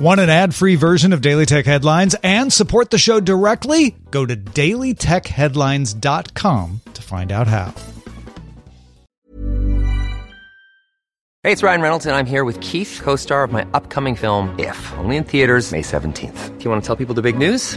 Want an ad free version of Daily Tech Headlines and support the show directly? Go to dailytechheadlines.com to find out how. Hey, it's Ryan Reynolds, and I'm here with Keith, co star of my upcoming film, If, only in theaters, May 17th. Do you want to tell people the big news?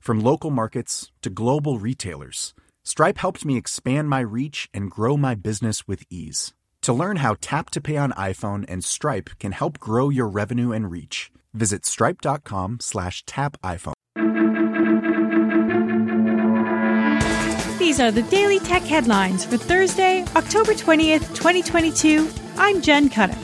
From local markets to global retailers, Stripe helped me expand my reach and grow my business with ease. To learn how Tap to Pay on iPhone and Stripe can help grow your revenue and reach, visit stripe.com slash tap iPhone. These are the Daily Tech headlines for Thursday, October 20th, 2022. I'm Jen Cutter.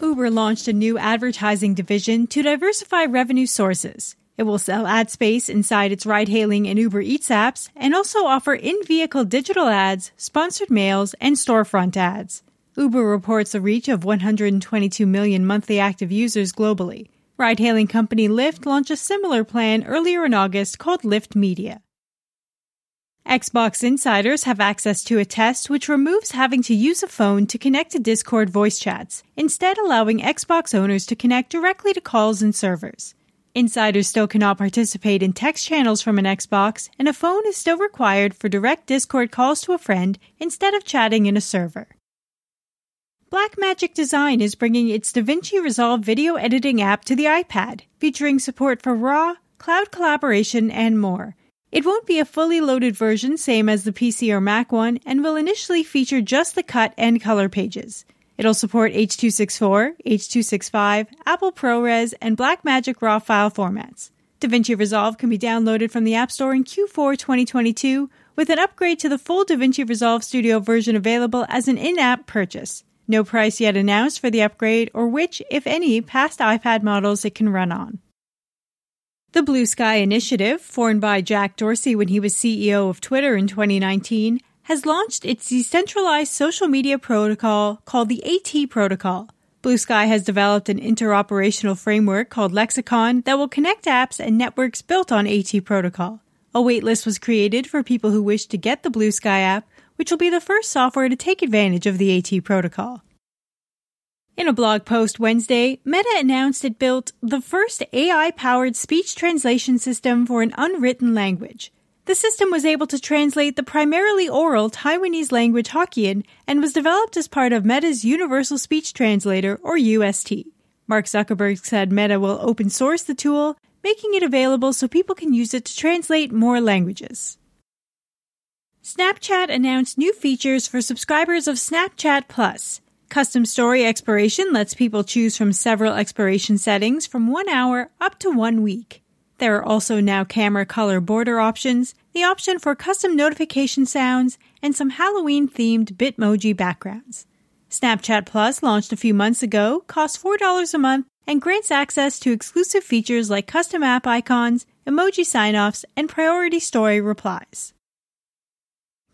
Uber launched a new advertising division to diversify revenue sources. It will sell ad space inside its ride hailing and Uber Eats apps and also offer in vehicle digital ads, sponsored mails, and storefront ads. Uber reports a reach of 122 million monthly active users globally. Ride hailing company Lyft launched a similar plan earlier in August called Lyft Media. Xbox insiders have access to a test which removes having to use a phone to connect to Discord voice chats, instead allowing Xbox owners to connect directly to calls and servers. Insiders still cannot participate in text channels from an Xbox, and a phone is still required for direct Discord calls to a friend instead of chatting in a server. Blackmagic Design is bringing its DaVinci Resolve video editing app to the iPad, featuring support for RAW, cloud collaboration, and more. It won't be a fully loaded version, same as the PC or Mac one, and will initially feature just the cut and color pages. It'll support H.264, H.265, Apple ProRes, and Blackmagic RAW file formats. DaVinci Resolve can be downloaded from the App Store in Q4 2022, with an upgrade to the full DaVinci Resolve Studio version available as an in-app purchase. No price yet announced for the upgrade or which, if any, past iPad models it can run on. The Blue Sky Initiative, formed by Jack Dorsey when he was CEO of Twitter in 2019, has launched its decentralized social media protocol called the AT Protocol. Blue Sky has developed an interoperational framework called Lexicon that will connect apps and networks built on AT Protocol. A waitlist was created for people who wish to get the Blue Sky app, which will be the first software to take advantage of the AT Protocol. In a blog post Wednesday, Meta announced it built the first AI powered speech translation system for an unwritten language. The system was able to translate the primarily oral Taiwanese language Hokkien and was developed as part of Meta's Universal Speech Translator, or UST. Mark Zuckerberg said Meta will open source the tool, making it available so people can use it to translate more languages. Snapchat announced new features for subscribers of Snapchat Plus. Custom story expiration lets people choose from several expiration settings from one hour up to one week. There are also now camera color border options, the option for custom notification sounds, and some Halloween themed Bitmoji backgrounds. Snapchat Plus launched a few months ago, costs $4 a month, and grants access to exclusive features like custom app icons, emoji sign offs, and priority story replies.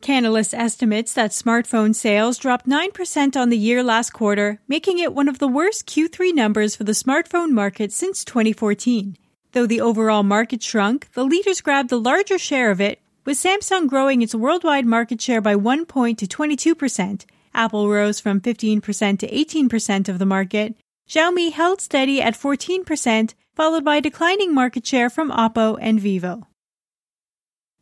Canalys estimates that smartphone sales dropped 9% on the year last quarter, making it one of the worst Q3 numbers for the smartphone market since 2014. Though the overall market shrunk, the leaders grabbed the larger share of it, with Samsung growing its worldwide market share by one point to 22%. Apple rose from 15% to 18% of the market. Xiaomi held steady at 14%, followed by declining market share from Oppo and Vivo.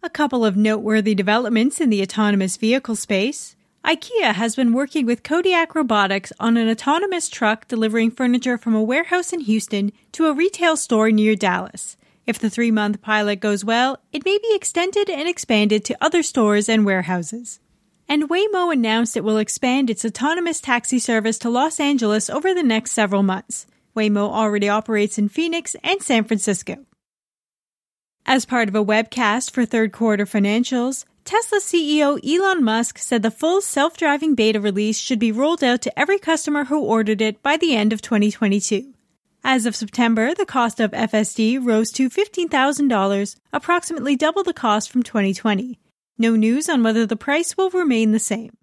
A couple of noteworthy developments in the autonomous vehicle space. IKEA has been working with Kodiak Robotics on an autonomous truck delivering furniture from a warehouse in Houston to a retail store near Dallas. If the three month pilot goes well, it may be extended and expanded to other stores and warehouses. And Waymo announced it will expand its autonomous taxi service to Los Angeles over the next several months. Waymo already operates in Phoenix and San Francisco. As part of a webcast for third quarter financials, Tesla CEO Elon Musk said the full self driving beta release should be rolled out to every customer who ordered it by the end of 2022. As of September, the cost of FSD rose to $15,000, approximately double the cost from 2020. No news on whether the price will remain the same.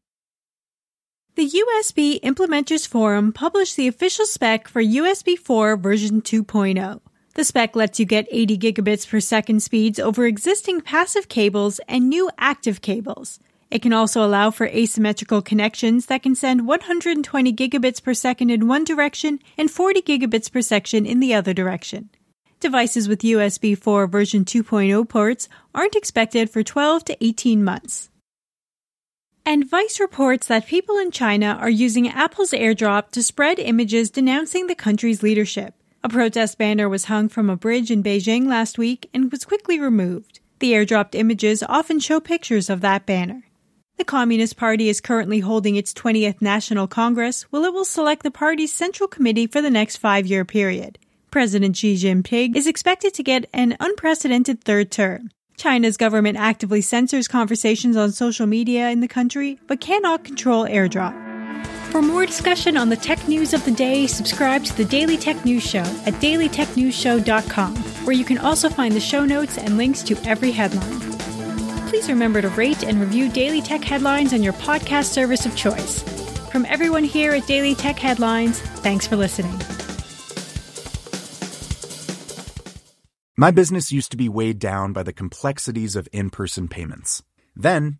The USB Implementers Forum published the official spec for USB 4 version 2.0. The spec lets you get 80 gigabits per second speeds over existing passive cables and new active cables. It can also allow for asymmetrical connections that can send 120 gigabits per second in one direction and 40 gigabits per second in the other direction. Devices with USB 4 version 2.0 ports aren't expected for 12 to 18 months. And Vice reports that people in China are using Apple's airdrop to spread images denouncing the country's leadership. A protest banner was hung from a bridge in Beijing last week and was quickly removed. The airdropped images often show pictures of that banner. The Communist Party is currently holding its 20th National Congress, where it will select the party's Central Committee for the next five year period. President Xi Jinping is expected to get an unprecedented third term. China's government actively censors conversations on social media in the country, but cannot control airdrop. For more discussion on the tech news of the day, subscribe to the Daily Tech News Show at dailytechnewsshow.com, where you can also find the show notes and links to every headline. Please remember to rate and review Daily Tech Headlines on your podcast service of choice. From everyone here at Daily Tech Headlines, thanks for listening. My business used to be weighed down by the complexities of in person payments. Then,